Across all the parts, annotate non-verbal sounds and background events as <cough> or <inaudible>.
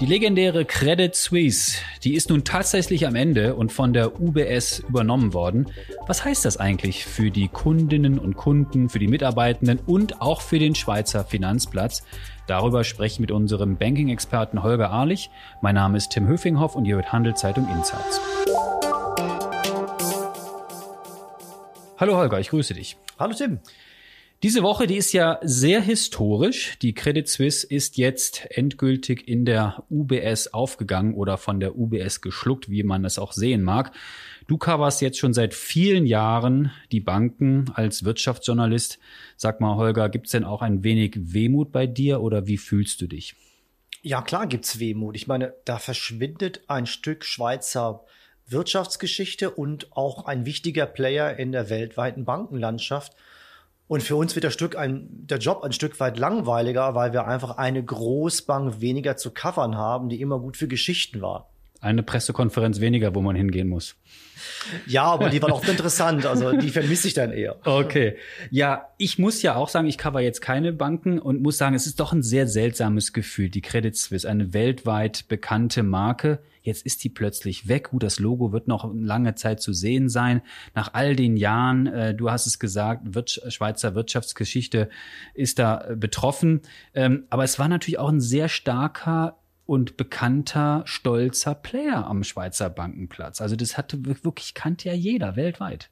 Die legendäre Credit Suisse, die ist nun tatsächlich am Ende und von der UBS übernommen worden. Was heißt das eigentlich für die Kundinnen und Kunden, für die Mitarbeitenden und auch für den Schweizer Finanzplatz? Darüber spreche ich mit unserem Banking-Experten Holger Ahlich. Mein Name ist Tim Höfinghoff und ihr hört Handelszeitung Insights. Hallo Holger, ich grüße dich. Hallo Tim. Diese Woche, die ist ja sehr historisch. Die Credit Suisse ist jetzt endgültig in der UBS aufgegangen oder von der UBS geschluckt, wie man das auch sehen mag. Du coverst jetzt schon seit vielen Jahren die Banken als Wirtschaftsjournalist. Sag mal, Holger, gibt's denn auch ein wenig Wehmut bei dir oder wie fühlst du dich? Ja, klar gibt's Wehmut. Ich meine, da verschwindet ein Stück Schweizer Wirtschaftsgeschichte und auch ein wichtiger Player in der weltweiten Bankenlandschaft. Und für uns wird der, Stück ein, der Job ein Stück weit langweiliger, weil wir einfach eine Großbank weniger zu covern haben, die immer gut für Geschichten war. Eine Pressekonferenz weniger, wo man hingehen muss. Ja, aber die waren auch interessant. Also die vermisse ich dann eher. Okay. Ja, ich muss ja auch sagen, ich cover jetzt keine Banken und muss sagen, es ist doch ein sehr seltsames Gefühl. Die Credit Suisse, eine weltweit bekannte Marke. Jetzt ist die plötzlich weg. Gut, das Logo wird noch lange Zeit zu sehen sein. Nach all den Jahren, äh, du hast es gesagt, Wirts Schweizer Wirtschaftsgeschichte ist da äh, betroffen. Ähm, aber es war natürlich auch ein sehr starker und bekannter, stolzer Player am Schweizer Bankenplatz. Also das hatte wirklich, kannte ja jeder weltweit.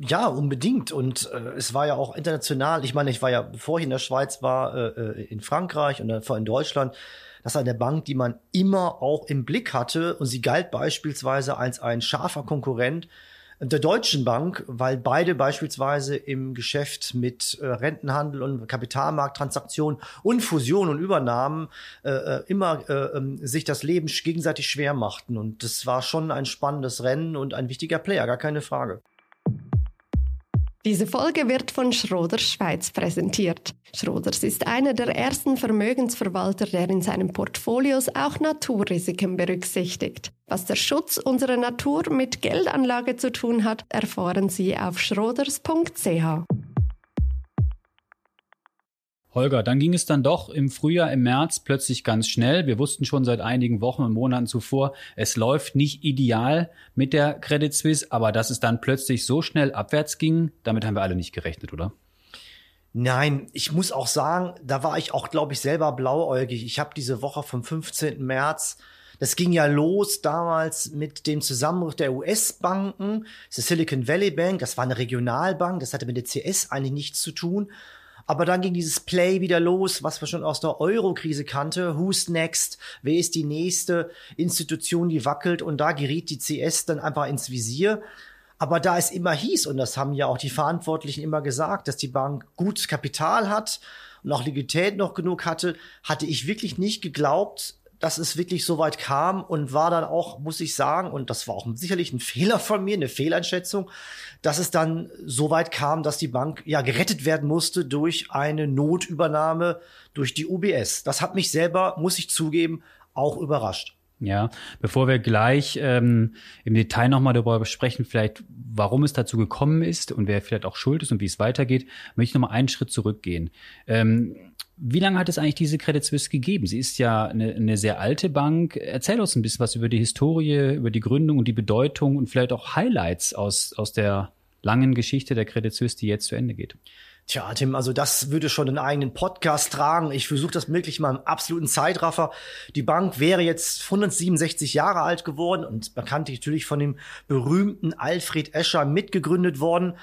Ja, unbedingt. Und äh, es war ja auch international. Ich meine, ich war ja, bevor ich in der Schweiz war, äh, äh in Frankreich und dann vor in Deutschland. Das war eine Bank, die man immer auch im Blick hatte. Und sie galt beispielsweise als ein scharfer Konkurrent der Deutschen Bank, weil beide beispielsweise im Geschäft mit äh, Rentenhandel und Kapitalmarkttransaktionen und Fusion und Übernahmen äh, äh, immer äh, ähm, sich das Leben gegenseitig schwer machten. Und das war schon ein spannendes Rennen und ein wichtiger Player, gar keine Frage. Diese Folge wird von Schroders Schweiz präsentiert. Schroders ist einer der ersten Vermögensverwalter, der in seinen Portfolios auch Naturrisiken berücksichtigt. Was der Schutz unserer Natur mit Geldanlage zu tun hat, erfahren Sie auf schroders.ch. Holger, dann ging es dann doch im Frühjahr, im März plötzlich ganz schnell. Wir wussten schon seit einigen Wochen und Monaten zuvor, es läuft nicht ideal mit der Credit Suisse, aber dass es dann plötzlich so schnell abwärts ging, damit haben wir alle nicht gerechnet, oder? Nein, ich muss auch sagen, da war ich auch, glaube ich, selber blauäugig. Ich habe diese Woche vom 15. März das ging ja los damals mit dem Zusammenbruch der US-Banken, die Silicon Valley Bank, das war eine Regionalbank, das hatte mit der CS eigentlich nichts zu tun. Aber dann ging dieses Play wieder los, was wir schon aus der Euro-Krise kannte. Who's next? Wer ist die nächste Institution, die wackelt? Und da geriet die CS dann einfach ins Visier. Aber da es immer hieß, und das haben ja auch die Verantwortlichen immer gesagt, dass die Bank gut Kapital hat und auch Liquidität noch genug hatte, hatte ich wirklich nicht geglaubt, dass es wirklich so weit kam und war dann auch, muss ich sagen, und das war auch sicherlich ein <laughs> Fehler von mir, eine Fehleinschätzung, dass es dann so weit kam, dass die Bank ja gerettet werden musste durch eine Notübernahme durch die UBS. Das hat mich selber, muss ich zugeben, auch überrascht. Ja, bevor wir gleich ähm, im Detail nochmal darüber sprechen, vielleicht warum es dazu gekommen ist und wer vielleicht auch schuld ist und wie es weitergeht, möchte ich nochmal einen Schritt zurückgehen. Ähm, wie lange hat es eigentlich diese Credit Suisse gegeben? Sie ist ja eine, eine sehr alte Bank. Erzähl uns ein bisschen was über die Historie, über die Gründung und die Bedeutung und vielleicht auch Highlights aus, aus der langen Geschichte der Credit Suisse, die jetzt zu Ende geht. Tja, Tim, also das würde schon einen eigenen Podcast tragen. Ich versuche das möglich mal im absoluten Zeitraffer. Die Bank wäre jetzt 167 Jahre alt geworden und bekannt natürlich von dem berühmten Alfred Escher mitgegründet worden.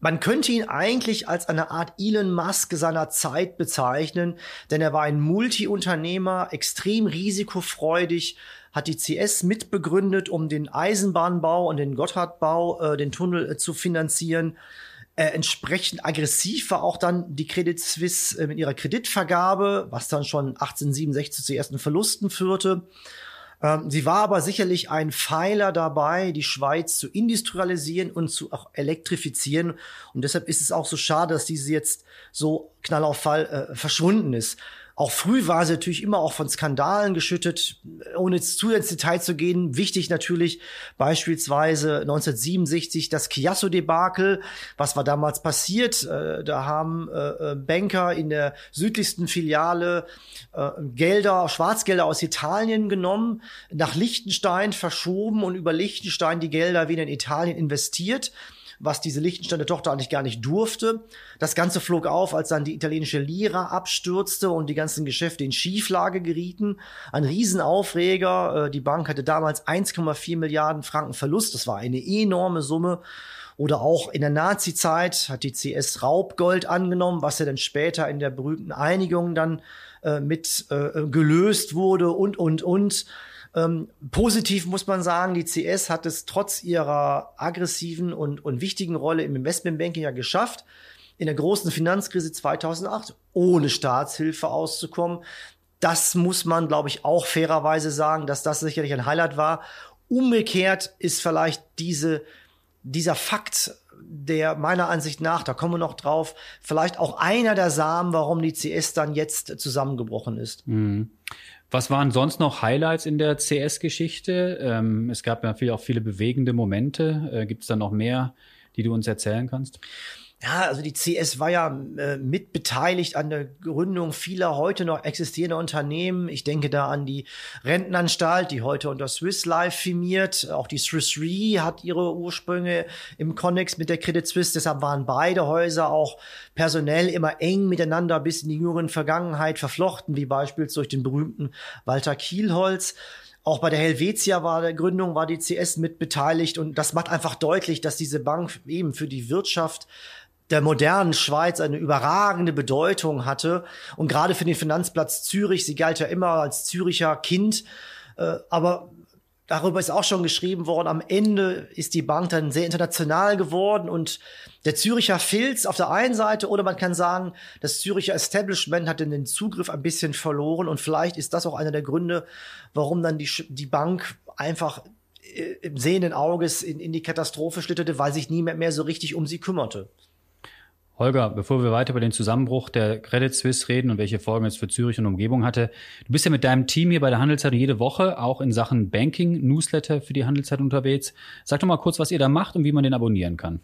Man könnte ihn eigentlich als eine Art Elon Musk seiner Zeit bezeichnen, denn er war ein Multiunternehmer, extrem risikofreudig, hat die CS mitbegründet, um den Eisenbahnbau und den Gotthardbau, äh, den Tunnel äh, zu finanzieren äh, entsprechend aggressiv war auch dann die Credit Suisse äh, mit ihrer Kreditvergabe, was dann schon 1867 zu ersten Verlusten führte. Ähm, sie war aber sicherlich ein Pfeiler dabei, die Schweiz zu industrialisieren und zu auch elektrifizieren. Und deshalb ist es auch so schade, dass diese jetzt so knall Fall äh, verschwunden ist. Auch früh war sie natürlich immer auch von Skandalen geschüttet. Ohne jetzt zu ins Detail zu gehen, wichtig natürlich beispielsweise 1967 das Chiasso-Debakel. Was war damals passiert? Äh, da haben äh, äh, Banker in der südlichsten Filiale Gelder, Schwarzgelder aus Italien genommen, nach Liechtenstein verschoben und über Liechtenstein die Gelder wieder in Italien investiert was diese Liechtensteiner Tochter eigentlich gar nicht durfte. Das Ganze flog auf, als dann die italienische Lira abstürzte und die ganzen Geschäfte in Schieflage gerieten. Ein Riesenaufreger. Äh, die Bank hatte damals 1,4 Milliarden Franken Verlust. Das war eine enorme Summe. Oder auch in der Nazi-Zeit hat die CS Raubgold angenommen, was ja dann später in der berühmten Einigung dann äh, mit äh, gelöst wurde und, und, und. Ähm, positiv muss man sagen, die CS hat es trotz ihrer aggressiven und, und wichtigen Rolle im Investmentbanking ja geschafft, in der großen Finanzkrise 2008 ohne Staatshilfe auszukommen. Das muss man, glaube ich, auch fairerweise sagen, dass das sicherlich ein Highlight war. Umgekehrt ist vielleicht diese, dieser Fakt, der meiner Ansicht nach, da kommen wir noch drauf, vielleicht auch einer der Samen, warum die CS dann jetzt zusammengebrochen ist. Mhm. Was waren sonst noch Highlights in der CS-Geschichte? Ähm, es gab ja viel, auch viele bewegende Momente. Äh, Gibt es da noch mehr, die du uns erzählen kannst? Ja, also die CS war ja äh, mitbeteiligt an der Gründung vieler heute noch existierender Unternehmen. Ich denke da an die Rentenanstalt, die heute unter Swiss Life firmiert. Auch die Swiss Re hat ihre Ursprünge im Connex mit der Credit Suisse. Deshalb waren beide Häuser auch personell immer eng miteinander bis in die jüngeren Vergangenheit verflochten, wie beispielsweise durch den berühmten Walter Kielholz. Auch bei der Helvetia war der Gründung war die CS mit beteiligt und das macht einfach deutlich, dass diese Bank eben für die Wirtschaft der modernen Schweiz eine überragende Bedeutung hatte. Und gerade für den Finanzplatz Zürich, sie galt ja immer als Züricher Kind, äh, aber darüber ist auch schon geschrieben worden, am Ende ist die Bank dann sehr international geworden und der Züricher Filz auf der einen Seite oder man kann sagen, das Züricher Establishment hat den Zugriff ein bisschen verloren und vielleicht ist das auch einer der Gründe, warum dann die, die Bank einfach äh, im sehenden Auges in, in die Katastrophe schlitterte, weil sich niemand mehr so richtig um sie kümmerte. Holger, bevor wir weiter über den Zusammenbruch der Credit Suisse reden und welche Folgen es für Zürich und Umgebung hatte, du bist ja mit deinem Team hier bei der Handelszeitung jede Woche auch in Sachen Banking, Newsletter für die Handelszeitung unterwegs. Sag doch mal kurz, was ihr da macht und wie man den abonnieren kann.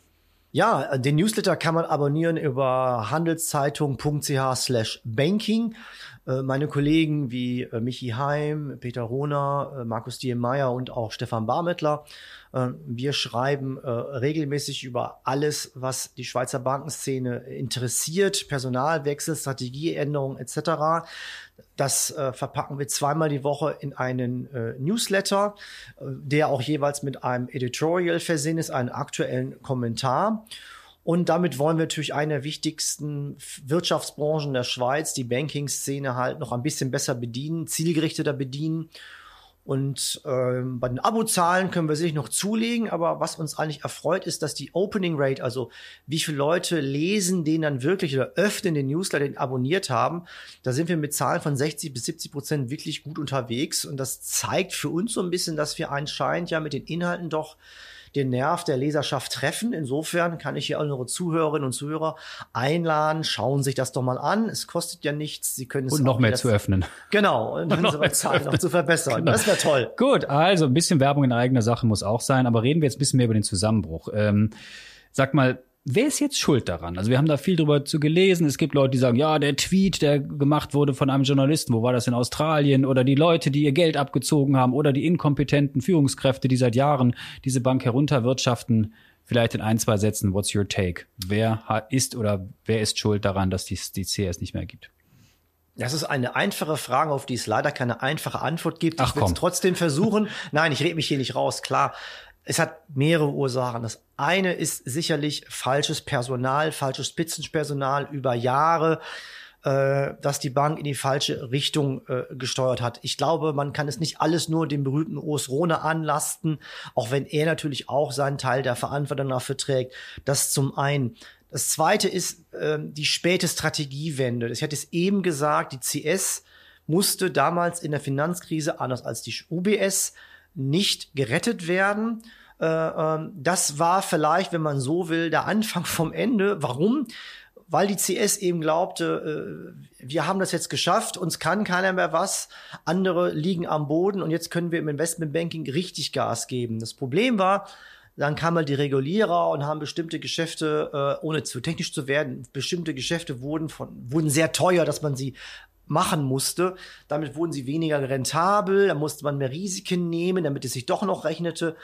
Ja, den Newsletter kann man abonnieren über handelszeitung.ch slash banking. Äh, meine Kollegen wie äh, Michi Heim, Peter Rohner, äh, Markus Diemeyer und auch Stefan Barmettler wir schreiben äh, regelmäßig über alles, was die Schweizer Bankenszene interessiert, Personalwechsel, Strategieänderungen etc. Das äh, verpacken wir zweimal die Woche in einen äh, Newsletter, äh, der auch jeweils mit einem Editorial versehen ist, einen aktuellen Kommentar. Und damit wollen wir natürlich eine der wichtigsten Wirtschaftsbranchen der Schweiz, die Banking-Szene halt noch ein bisschen besser bedienen, zielgerichteter bedienen und ähm, bei den Abozahlen können wir sicherlich noch zulegen, aber was uns eigentlich erfreut, ist, dass die Opening Rate, also wie viele Leute lesen den dann wirklich oder öffnen den Newsletter, den abonniert haben, da sind wir mit Zahlen von 60 bis 70 Prozent wirklich gut unterwegs. Und das zeigt für uns so ein bisschen, dass wir anscheinend ja mit den Inhalten doch den Nerv der Leserschaft treffen. Insofern kann ich hier unsere Zuhörerinnen und Zuhörer einladen, schauen sich das doch mal an. Es kostet ja nichts. Sie können es und noch mehr zu öffnen. Genau, und unsere <laughs> Zahlen noch zu verbessern. Genau. Das wäre toll. Gut, also ein bisschen Werbung in eigener Sache muss auch sein, aber reden wir jetzt ein bisschen mehr über den Zusammenbruch. Ähm, sag mal, Wer ist jetzt schuld daran? Also wir haben da viel drüber zu gelesen. Es gibt Leute, die sagen, ja, der Tweet, der gemacht wurde von einem Journalisten, wo war das in Australien? Oder die Leute, die ihr Geld abgezogen haben oder die inkompetenten Führungskräfte, die seit Jahren diese Bank herunterwirtschaften. Vielleicht in ein, zwei Sätzen, what's your take? Wer ist oder wer ist schuld daran, dass die, die CS nicht mehr gibt? Das ist eine einfache Frage, auf die es leider keine einfache Antwort gibt. Ach, ich will es trotzdem versuchen. <laughs> Nein, ich rede mich hier nicht raus. Klar, es hat mehrere Ursachen. Das eine ist sicherlich falsches Personal, falsches Spitzenpersonal über Jahre, äh, dass die Bank in die falsche Richtung äh, gesteuert hat. Ich glaube, man kann es nicht alles nur dem berühmten Urs Rohne anlasten, auch wenn er natürlich auch seinen Teil der Verantwortung dafür trägt. Das zum einen. Das zweite ist äh, die späte Strategiewende. Ich hatte es eben gesagt, die CS musste damals in der Finanzkrise, anders als die UBS, nicht gerettet werden. Äh, ähm, das war vielleicht, wenn man so will, der Anfang <laughs> vom Ende. Warum? weil die CS eben glaubte, äh, wir haben das jetzt geschafft, uns kann keiner mehr was, andere liegen am Boden und jetzt können wir im Investmentbanking richtig Gas geben. Das Problem war, dann kamen halt die Regulierer und haben bestimmte Geschäfte, äh, ohne zu technisch zu werden, bestimmte Geschäfte wurden von, wurden sehr teuer, dass man sie machen musste. Damit wurden sie weniger rentabel, da musste man mehr Risiken nehmen, damit es sich doch noch rechnete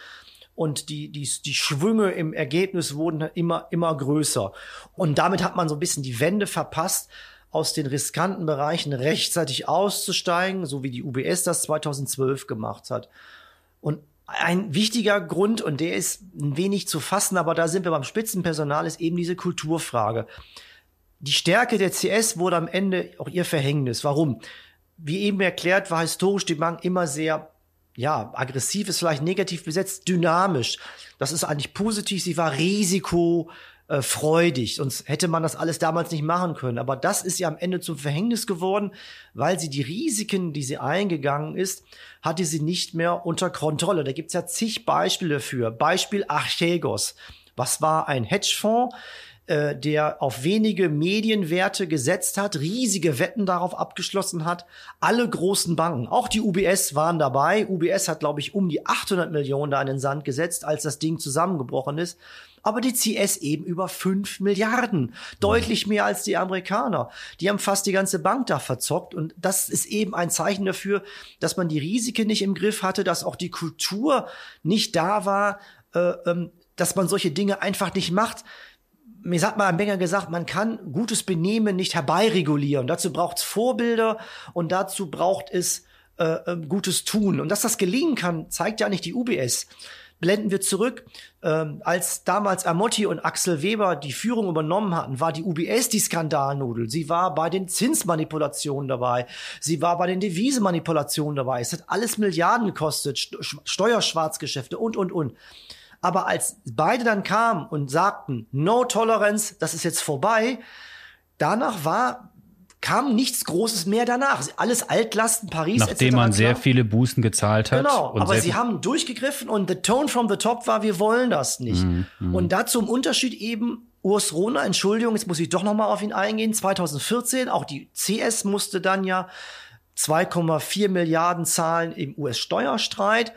und die, die, die Schwünge im Ergebnis wurden immer, immer größer. Und damit hat man so ein bisschen die Wende verpasst, aus den riskanten Bereichen rechtzeitig auszusteigen, so wie die UBS das 2012 gemacht hat. Und ein wichtiger Grund, und der ist ein wenig zu fassen, aber da sind wir beim Spitzenpersonal, ist eben diese Kulturfrage. Die Stärke der CS wurde am Ende auch ihr Verhängnis. Warum? Wie eben erklärt, war historisch die Bank immer sehr ja, aggressiv ist vielleicht negativ besetzt, dynamisch. Das ist eigentlich positiv. Sie war risikofreudig. Sonst hätte man das alles damals nicht machen können. Aber das ist ja am Ende zum Verhängnis geworden, weil sie die Risiken, die sie eingegangen ist, hatte sie nicht mehr unter Kontrolle. Da gibt's ja zig Beispiele dafür. Beispiel Archegos. Was war ein Hedgefonds? Äh, der auf wenige Medienwerte gesetzt hat, riesige Wetten darauf abgeschlossen hat. Alle großen Banken, auch die UBS waren dabei. UBS hat, glaube ich, um die 800 Millionen da in den Sand gesetzt, als das Ding zusammengebrochen ist. Aber die CS eben über 5 Milliarden. Deutlich mehr als die Amerikaner. Die haben fast die ganze Bank da verzockt. Und das ist eben ein Zeichen dafür, dass man die Risiken nicht im Griff hatte, dass auch die Kultur nicht da war, äh, ähm, dass man solche Dinge einfach nicht macht mir hat mal ein Banker gesagt, man kann gutes Benehmen nicht herbeiregulieren. Dazu braucht es Vorbilder und dazu braucht es äh, äh, gutes Tun. Und dass das gelingen kann, zeigt ja nicht die UBS. Blenden wir zurück, ähm, als damals Amotti und Axel Weber die Führung übernommen hatten, war die UBS die Skandalnudel. Sie war bei den Zinsmanipulationen dabei. Sie war bei den Devisenmanipulationen dabei. Es hat alles Milliarden gekostet, Steuerschwarzgeschäfte und, und, und. Aber als beide dann kamen und sagten, no tolerance, das ist jetzt vorbei, danach war kam nichts Großes mehr danach. Alles Altlasten, Paris, Nachdem man sehr viele Bußen gezahlt hat. Genau, aber sie haben durchgegriffen und the tone from the top war, wir wollen das nicht. Mm, mm. Und dazu im Unterschied eben Urs Rohner, Entschuldigung, jetzt muss ich doch noch mal auf ihn eingehen, 2014, auch die CS musste dann ja 2,4 Milliarden zahlen im US-Steuerstreit.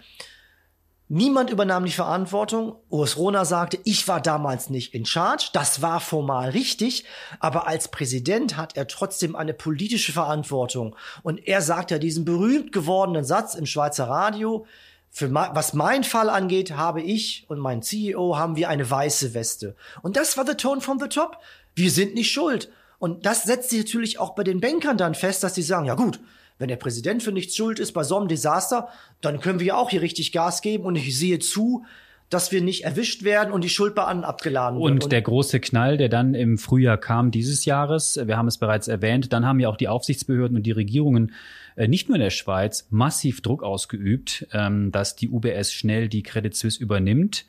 Niemand übernahm die Verantwortung. Urs Rona sagte, ich war damals nicht in charge. Das war formal richtig. Aber als Präsident hat er trotzdem eine politische Verantwortung. Und er sagt ja diesen berühmt gewordenen Satz im Schweizer Radio. Für was mein Fall angeht, habe ich und mein CEO haben wir eine weiße Weste. Und das war the tone from the top. Wir sind nicht schuld. Und das setzt sich natürlich auch bei den Bankern dann fest, dass sie sagen, ja gut, wenn der Präsident für nichts schuld ist bei so einem Desaster, dann können wir ja auch hier richtig Gas geben und ich sehe zu, dass wir nicht erwischt werden und die Schuld bei anderen abgeladen wird. Und der große Knall, der dann im Frühjahr kam dieses Jahres, wir haben es bereits erwähnt, dann haben ja auch die Aufsichtsbehörden und die Regierungen äh, nicht nur in der Schweiz massiv Druck ausgeübt, ähm, dass die UBS schnell die Credit Suisse übernimmt.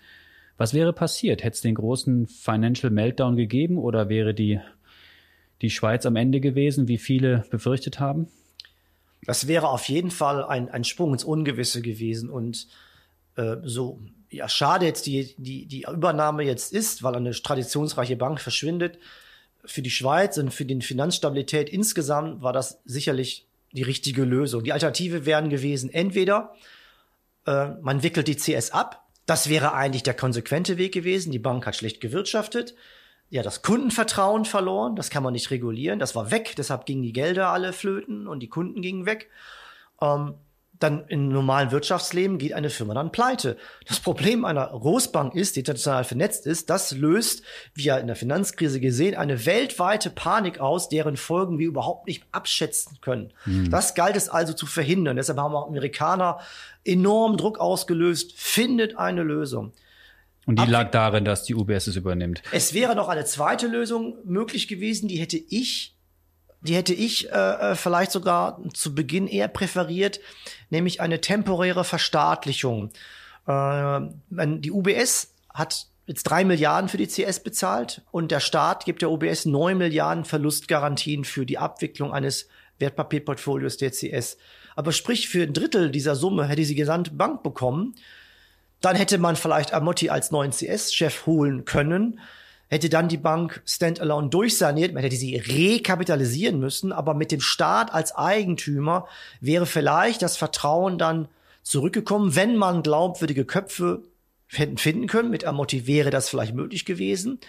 Was wäre passiert? Hätte es den großen Financial Meltdown gegeben oder wäre die, die Schweiz am Ende gewesen, wie viele befürchtet haben? Das wäre auf jeden Fall ein, ein Sprung ins Ungewisse gewesen. Und äh, so ja, schade jetzt die, die, die Übernahme jetzt ist, weil eine traditionsreiche Bank verschwindet. Für die Schweiz und für die Finanzstabilität insgesamt war das sicherlich die richtige Lösung. Die Alternative wären gewesen, entweder äh, man wickelt die CS ab, das wäre eigentlich der konsequente Weg gewesen, die Bank hat schlecht gewirtschaftet, ja, das Kundenvertrauen verloren, das kann man nicht regulieren, das war weg, deshalb gingen die Gelder alle flöten und die Kunden gingen weg. Ähm, dann im normalen Wirtschaftsleben geht eine Firma dann pleite. Das Problem einer Großbank ist, die international vernetzt ist, das löst, wie ja in der Finanzkrise gesehen, eine weltweite Panik aus, deren Folgen wir überhaupt nicht abschätzen können. Hm. Das galt es also zu verhindern. Deshalb haben auch Amerikaner enorm Druck ausgelöst, findet eine Lösung. Und die Ab lag darin, dass die UBS es übernimmt. Es wäre noch eine zweite Lösung möglich gewesen, die hätte ich, die hätte ich äh, äh vielleicht sogar zu Beginn eher präferiert, nämlich eine temporäre Verstaatlichung. Äh, die UBS hat jetzt drei Milliarden für die CS bezahlt und der Staat gibt der UBS neun Milliarden Verlustgarantien für die Abwicklung eines Wertpapierportfolios der CS. Aber sprich, für ein Drittel dieser Summe hätte sie gesamte Bank bekommen. Dann hätte man vielleicht Amotti als neuen CS-Chef holen können. hätte dann die Bank standalone durchsaniert, man hätte sie rekapitalisieren müssen, aber mit dem Staat als Eigentümer wäre vielleicht das Vertrauen dann zurückgekommen, wenn man glaubwürdige Köpfe hätten finden können. Mit Amotti wäre das vielleicht möglich gewesen.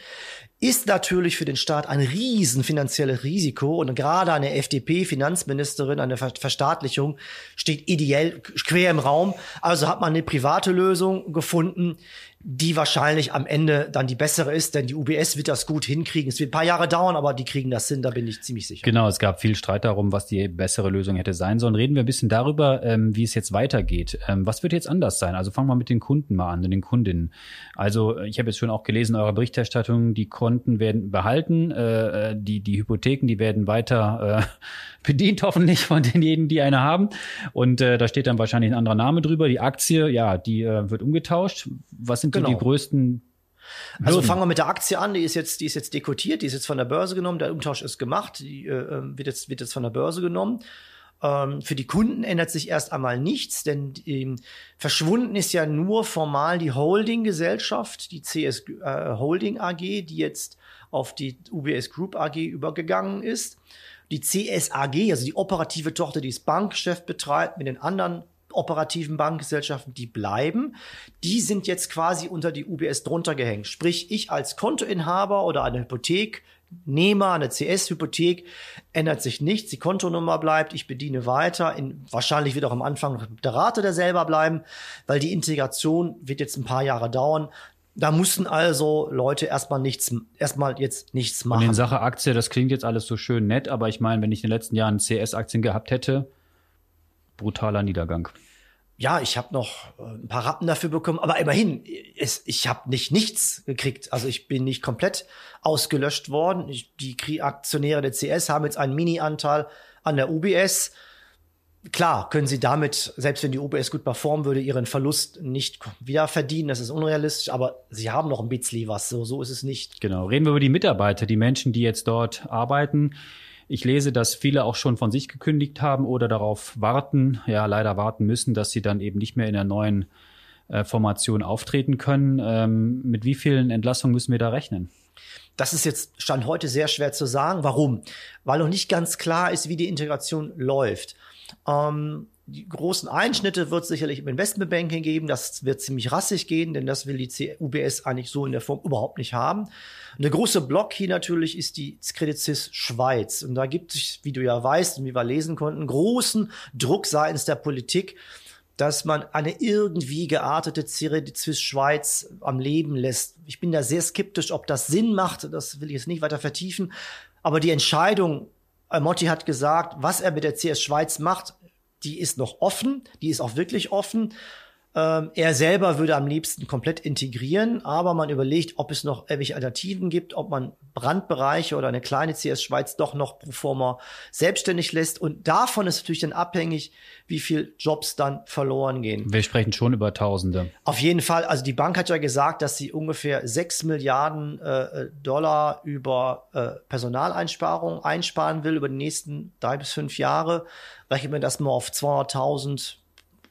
Ist natürlich für den Staat ein riesen finanzielles Risiko und gerade eine FDP-Finanzministerin, eine Verstaatlichung steht ideell quer im Raum. Also hat man eine private Lösung gefunden, die wahrscheinlich am Ende dann die bessere ist, denn die UBS wird das gut hinkriegen. Es wird ein paar Jahre dauern, aber die kriegen das hin, da bin ich ziemlich sicher. Genau, es gab viel Streit darum, was die bessere Lösung hätte sein sollen. Reden wir ein bisschen darüber, ähm, wie es jetzt weitergeht. Ähm, was wird jetzt anders sein? Also fangen wir mit den Kunden mal an, den Kundinnen. Also ich habe jetzt schon auch gelesen, eure Berichterstattung, die Konten werden behalten, äh, die, die Hypotheken, die werden weiter äh, <laughs> bedient, hoffentlich von denjenigen, die eine haben. Und äh, da steht dann wahrscheinlich ein anderer Name drüber. Die Aktie, ja, die äh, wird umgetauscht. Was sind genau. so die größten also fangen wir mit der Aktie an, die ist jetzt, die ist jetzt dekotiert, die ist jetzt von der Börse genommen, der Umtausch ist gemacht, die äh, ähm, wird, jetzt, wird jetzt von der Börse genommen. Ähm, für die Kunden ändert sich erst einmal nichts, denn ähm, verschwunden ist ja nur formal die Holding-Gesellschaft, die CS äh, Holding AG, die jetzt auf die UBS Group AG übergegangen ist. Die CSAG, also die operative Tochter, die das Bankgeschäft betreibt, mit den anderen operativen Bankgesellschaften, die bleiben, die sind jetzt quasi unter die UBS drunter gehängt. Sprich, ich als Kontoinhaber oder eine Hypotheknehmer, eine CS-Hypothek, ändert sich nichts. Die Kontonummer bleibt, ich bediene weiter. In, wahrscheinlich wird auch am Anfang der Rate der selber bleiben, weil die Integration wird jetzt ein paar Jahre dauern. Da mussten also Leute erstmal nichts, erstmal jetzt nichts machen. Und in Sache Aktie, das klingt jetzt alles so schön nett, aber ich meine, wenn ich in den letzten Jahren CS-Aktien gehabt hätte, brutaler Niedergang. Ja, ich habe noch äh, ein paar Rappen dafür bekommen, aber immerhin, es, ich habe nicht nichts gekriegt. Also ich bin nicht komplett ausgelöscht worden. Ich, die Aktionäre der CS haben jetzt einen Mini-Anteil an der UBS klar, können sie damit, selbst wenn die UBS gut performen würde, ihren Verlust nicht wieder verdienen. Das ist unrealistisch, aber sie haben noch ein bisschen was. So, so ist es nicht. Genau. Reden wir über die Mitarbeiter, die Menschen, die jetzt dort arbeiten. Ich lese, dass viele auch schon von sich gekündigt haben oder darauf warten, ja, leider warten müssen, dass sie dann eben nicht mehr in der neuen äh, Formation auftreten können. Ähm, mit wie vielen Entlassungen müssen wir da rechnen? Das ist jetzt Stand heute sehr schwer zu sagen. Warum? Weil noch nicht ganz klar ist, wie die Integration läuft. Ähm, die großen Einschnitte wird es sicherlich im Investmentbanking geben. Das wird ziemlich rassig gehen, denn das will die UBS eigentlich so in der Form überhaupt nicht haben. Der große Block hier natürlich ist die Credit Suisse Schweiz. Und da gibt es, wie du ja weißt und wie wir lesen konnten, großen Druck seitens der Politik, dass man eine irgendwie geartete Credit Suisse Schweiz am Leben lässt. Ich bin da sehr skeptisch, ob das Sinn macht. Das will ich jetzt nicht weiter vertiefen. Aber die Entscheidung, Motti hat gesagt, was er mit der CS Schweiz macht, die ist noch offen, die ist auch wirklich offen. Ähm, er selber würde am liebsten komplett integrieren, aber man überlegt, ob es noch irgendwelche Alternativen gibt, ob man Brandbereiche oder eine kleine CS Schweiz doch noch pro forma selbstständig lässt. Und davon ist natürlich dann abhängig, wie viel Jobs dann verloren gehen. Wir sprechen schon über Tausende. Auf jeden Fall. Also die Bank hat ja gesagt, dass sie ungefähr sechs Milliarden äh, Dollar über äh, Personaleinsparungen einsparen will über die nächsten drei bis fünf Jahre. Rechnet man das mal auf 200.000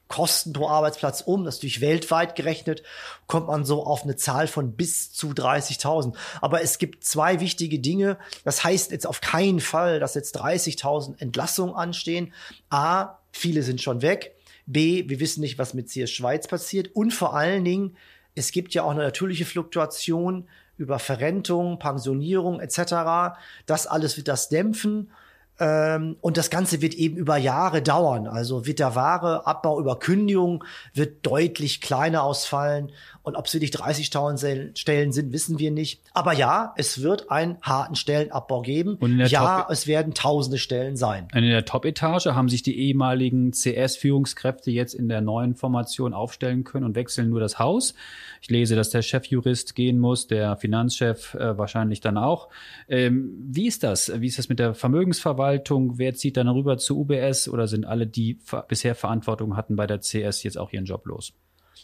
Kosten pro Arbeitsplatz um, das durch weltweit gerechnet, kommt man so auf eine Zahl von bis zu 30.000. Aber es gibt zwei wichtige Dinge. Das heißt jetzt auf keinen Fall, dass jetzt 30.000 Entlassungen anstehen. A, viele sind schon weg. B, wir wissen nicht, was mit CS Schweiz passiert. Und vor allen Dingen, es gibt ja auch eine natürliche Fluktuation über Verrentung, Pensionierung etc. Das alles wird das dämpfen. Ähm, und das Ganze wird eben über Jahre dauern. Also wird der wahre Abbau über Kündigung wird deutlich kleiner ausfallen. Und ob es wirklich 30.000 Stellen sind, wissen wir nicht. Aber ja, es wird einen harten Stellenabbau geben. Und ja, Top es werden tausende Stellen sein. Und in der Top-Etage haben sich die ehemaligen CS-Führungskräfte jetzt in der neuen Formation aufstellen können und wechseln nur das Haus. Ich lese, dass der Chefjurist gehen muss, der Finanzchef äh, wahrscheinlich dann auch. Ähm, wie ist das? Wie ist das mit der Vermögensverwaltung? Wer zieht dann rüber zu UBS oder sind alle, die bisher Verantwortung hatten bei der CS, jetzt auch ihren Job los?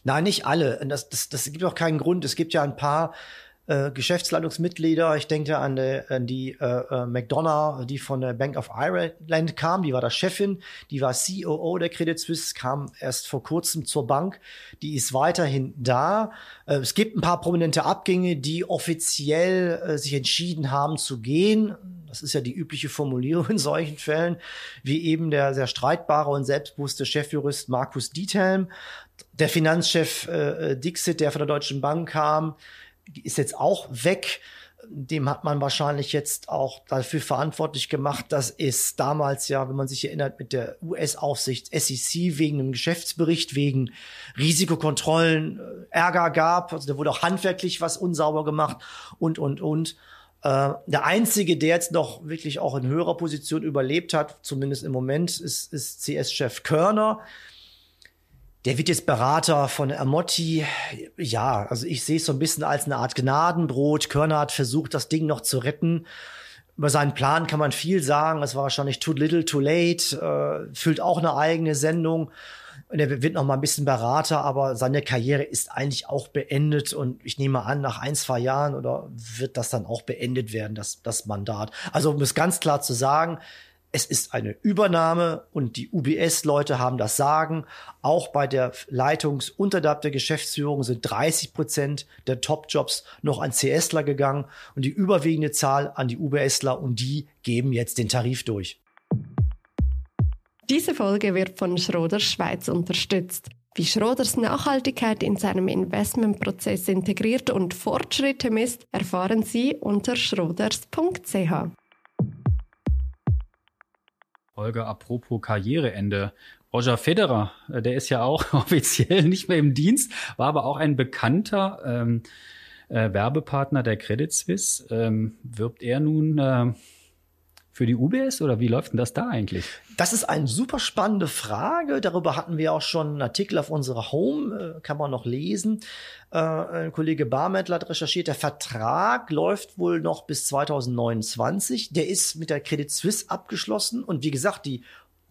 Nein, nicht alle. Das, das, das gibt auch keinen Grund. Es gibt ja ein paar äh, Geschäftsleitungsmitglieder. Ich denke an die, an die äh, äh McDonough, die von der Bank of Ireland kam, die war da Chefin, die war COO der Credit Suisse, kam erst vor kurzem zur Bank, die ist weiterhin da. Äh, es gibt ein paar prominente Abgänge, die offiziell äh, sich entschieden haben zu gehen. Das ist ja die übliche Formulierung in solchen Fällen, wie eben der sehr streitbare und selbstbewusste Chefjurist Markus Diethelm, der Finanzchef äh, Dixit, der von der Deutschen Bank kam, ist jetzt auch weg. Dem hat man wahrscheinlich jetzt auch dafür verantwortlich gemacht, dass es damals ja, wenn man sich erinnert, mit der US-Aufsicht SEC wegen einem Geschäftsbericht, wegen Risikokontrollen äh, Ärger gab. Also da wurde auch handwerklich was unsauber gemacht und, und, und. Äh, der einzige, der jetzt noch wirklich auch in höherer Position überlebt hat, zumindest im Moment, ist, ist CS-Chef Körner der wird jetzt Berater von Amotti. Ja, also ich sehe es so ein bisschen als eine Art Gnadenbrot. Körner hat versucht, das Ding noch zu retten. Über seinen Plan kann man viel sagen. Es war wahrscheinlich too little, too late. Äh, füllt auch eine eigene Sendung. Und er wird noch mal ein bisschen Berater, aber seine Karriere ist eigentlich auch beendet. Und ich nehme an, nach ein, zwei Jahren oder wird das dann auch beendet werden, das, das Mandat. Also um es ganz klar zu sagen, es ist eine Übernahme und die UBS-Leute haben das Sagen. Auch bei der Leitungs- der Geschäftsführung sind 30 Prozent der Top-Jobs noch an CSler gegangen und die überwiegende Zahl an die UBSler und die geben jetzt den Tarif durch. Diese Folge wird von Schroders Schweiz unterstützt. Wie Schroders Nachhaltigkeit in seinem Investmentprozess integriert und Fortschritte misst, erfahren Sie unter schroders.ch. Holger, apropos Karriereende. Roger Federer, äh, der ist ja auch <laughs> offiziell nicht mehr im Dienst, war aber auch ein bekannter ähm, äh, Werbepartner der Credit Suisse. Ähm, wirbt er nun äh, für die UBS oder wie läuft denn das da eigentlich? Das ist eine super spannende Frage. Darüber hatten wir auch schon einen Artikel auf unserer Home, äh, kann man noch lesen. Äh, ein Kollege Barmettler hat recherchiert, der Vertrag läuft wohl noch bis 2029. Der ist mit der Credit Suisse abgeschlossen und wie gesagt, die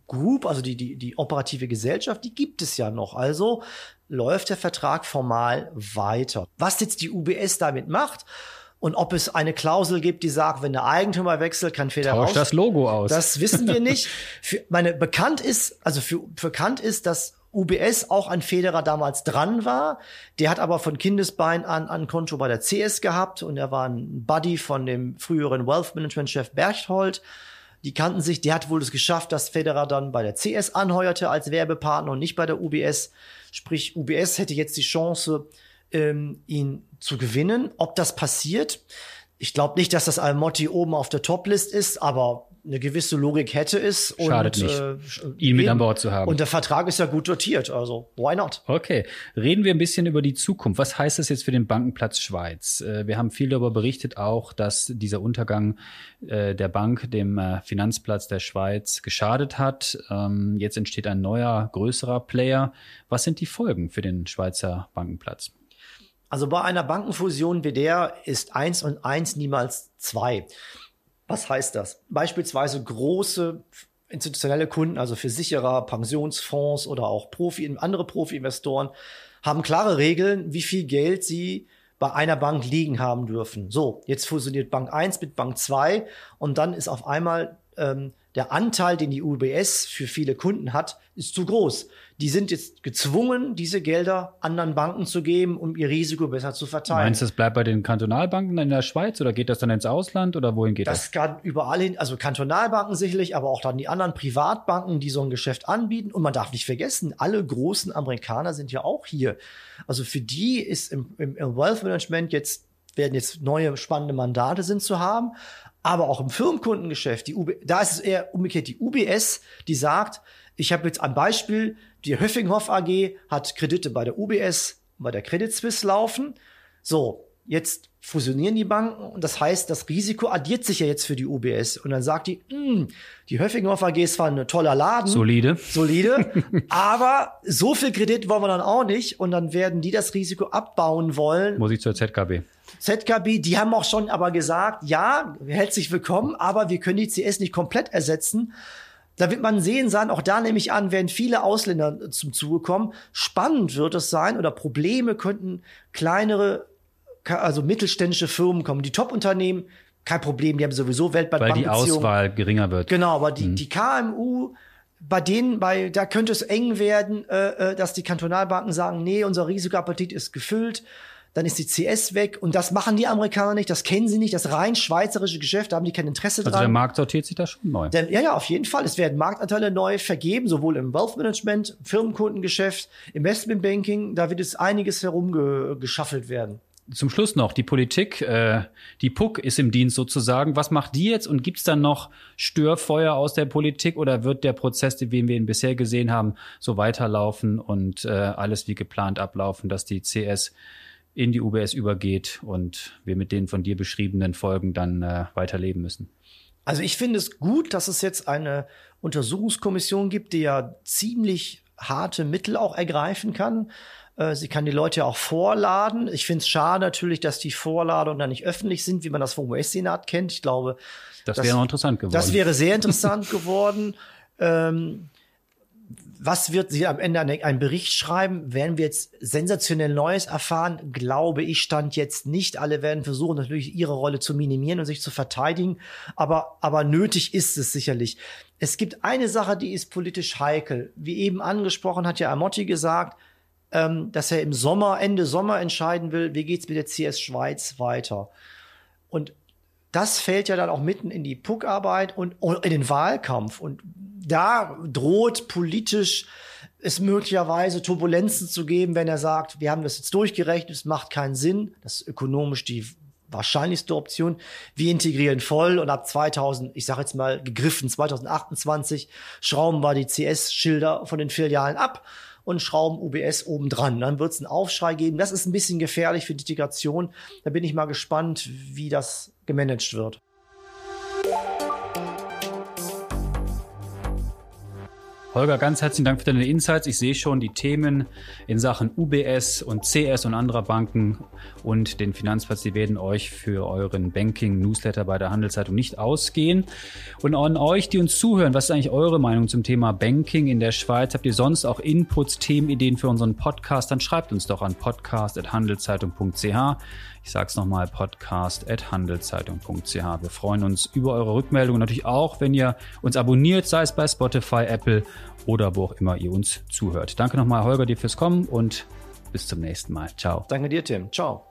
Group, also die, die, die operative Gesellschaft, die gibt es ja noch. Also läuft der Vertrag formal weiter. Was jetzt die UBS damit macht, und ob es eine Klausel gibt, die sagt, wenn der Eigentümer wechselt, kann Federer Tausch das Logo aus. Das wissen wir <laughs> nicht. für, meine bekannt ist, also für, bekannt ist, dass UBS auch an Federer damals dran war. Der hat aber von Kindesbein an ein Konto bei der CS gehabt und er war ein Buddy von dem früheren Wealth Management Chef Berchtold. Die kannten sich, der hat wohl es geschafft, dass Federer dann bei der CS anheuerte als Werbepartner und nicht bei der UBS. Sprich, UBS hätte jetzt die Chance, ähm, ihn zu gewinnen. Ob das passiert, ich glaube nicht, dass das Almotti oben auf der Toplist ist, aber eine gewisse Logik hätte es. Schadet und, nicht, äh, ihn mit an Bord zu haben. Und der Vertrag ist ja gut dotiert, also why not? Okay, reden wir ein bisschen über die Zukunft. Was heißt das jetzt für den Bankenplatz Schweiz? Äh, wir haben viel darüber berichtet, auch, dass dieser Untergang äh, der Bank dem äh, Finanzplatz der Schweiz geschadet hat. Ähm, jetzt entsteht ein neuer, größerer Player. Was sind die Folgen für den Schweizer Bankenplatz? Also bei einer Bankenfusion wie der ist eins und eins niemals zwei. Was heißt das? Beispielsweise große institutionelle Kunden, also Versicherer, Pensionsfonds oder auch Profi, andere Profi-Investoren, haben klare Regeln, wie viel Geld sie bei einer Bank liegen haben dürfen. So, jetzt fusioniert Bank 1 mit Bank 2 und dann ist auf einmal ähm, der Anteil, den die UBS für viele Kunden hat, ist zu groß. Die sind jetzt gezwungen, diese Gelder anderen Banken zu geben, um ihr Risiko besser zu verteilen. Meinst du, das bleibt bei den Kantonalbanken in der Schweiz oder geht das dann ins Ausland oder wohin geht das? Das kann überall hin, also Kantonalbanken sicherlich, aber auch dann die anderen Privatbanken, die so ein Geschäft anbieten. Und man darf nicht vergessen, alle großen Amerikaner sind ja auch hier. Also für die ist im, im, im Wealth Management jetzt werden jetzt neue spannende Mandate sind zu haben aber auch im Firmenkundengeschäft, die UB, da ist es eher umgekehrt die UBS, die sagt, ich habe jetzt ein Beispiel, die Höffinghoff AG hat Kredite bei der UBS, bei der Credit Suisse laufen. So, jetzt fusionieren die Banken und das heißt, das Risiko addiert sich ja jetzt für die UBS. Und dann sagt die, hm, die Höffinghoff AG ist zwar ein toller Laden. Solide. Solide. <laughs> aber so viel Kredit wollen wir dann auch nicht. Und dann werden die das Risiko abbauen wollen. Muss ich zur ZKB. ZKB, die haben auch schon aber gesagt, ja, herzlich willkommen, aber wir können die CS nicht komplett ersetzen. Da wird man sehen sein, auch da nehme ich an, werden viele Ausländer zum Zuge kommen. Spannend wird es sein oder Probleme könnten kleinere also mittelständische Firmen kommen. Die Top-Unternehmen, kein Problem, die haben sowieso weltweit Weil die Auswahl geringer wird. Genau, aber die, mhm. die KMU, bei denen, bei, da könnte es eng werden, äh, äh, dass die Kantonalbanken sagen, nee, unser Risikoappetit ist gefüllt dann ist die CS weg und das machen die Amerikaner nicht, das kennen sie nicht, das rein schweizerische Geschäft, da haben die kein Interesse also dran. Also der Markt sortiert sich da schon neu. Denn, ja, ja, auf jeden Fall. Es werden Marktanteile neu vergeben, sowohl im Wealth Management, Firmenkundengeschäft, Investment Banking, da wird es einiges herumgeschaffelt werden. Zum Schluss noch die Politik. Äh, die PUC ist im Dienst sozusagen. Was macht die jetzt und gibt es dann noch Störfeuer aus der Politik oder wird der Prozess, den wir ihn bisher gesehen haben, so weiterlaufen und äh, alles wie geplant ablaufen, dass die CS in die UBS übergeht und wir mit den von dir beschriebenen Folgen dann äh, weiterleben müssen. Also ich finde es gut, dass es jetzt eine Untersuchungskommission gibt, die ja ziemlich harte Mittel auch ergreifen kann. Äh, sie kann die Leute auch vorladen. Ich finde es schade natürlich, dass die Vorladungen dann nicht öffentlich sind, wie man das vom US-Senat kennt. Ich glaube, das, das wäre noch interessant geworden. Das wäre sehr interessant geworden. <laughs> Ähm, was wird sie am Ende einen Bericht schreiben? Werden wir jetzt sensationell Neues erfahren? Glaube ich, stand jetzt nicht. Alle werden versuchen, natürlich ihre Rolle zu minimieren und sich zu verteidigen. Aber, aber nötig ist es sicherlich. Es gibt eine Sache, die ist politisch heikel. Wie eben angesprochen hat ja Amotti gesagt, ähm, dass er im Sommer, Ende Sommer entscheiden will, wie geht's mit der CS Schweiz weiter. Und das fällt ja dann auch mitten in die Puck-Arbeit und, und in den Wahlkampf. Und da droht politisch es möglicherweise Turbulenzen zu geben, wenn er sagt, wir haben das jetzt durchgerechnet, es macht keinen Sinn. Das ist ökonomisch die wahrscheinlichste Option. Wir integrieren voll und ab 2000, ich sage jetzt mal gegriffen, 2028 schrauben wir die CS-Schilder von den Filialen ab und schrauben UBS oben dran. Dann wird es einen Aufschrei geben. Das ist ein bisschen gefährlich für die Integration. Da bin ich mal gespannt, wie das gemanagt wird. Holger, ganz herzlichen Dank für deine Insights. Ich sehe schon, die Themen in Sachen UBS und CS und anderer Banken und den Finanzplatz, die werden euch für euren Banking-Newsletter bei der Handelszeitung nicht ausgehen. Und an euch, die uns zuhören, was ist eigentlich eure Meinung zum Thema Banking in der Schweiz? Habt ihr sonst auch Inputs, Themenideen für unseren Podcast? Dann schreibt uns doch an podcast.handelszeitung.ch. Ich sage es nochmal, podcast.handelszeitung.ch. Wir freuen uns über eure Rückmeldungen. Natürlich auch, wenn ihr uns abonniert, sei es bei Spotify, Apple oder wo auch immer ihr uns zuhört. Danke nochmal, Holger, dir fürs Kommen und bis zum nächsten Mal. Ciao. Danke dir, Tim. Ciao.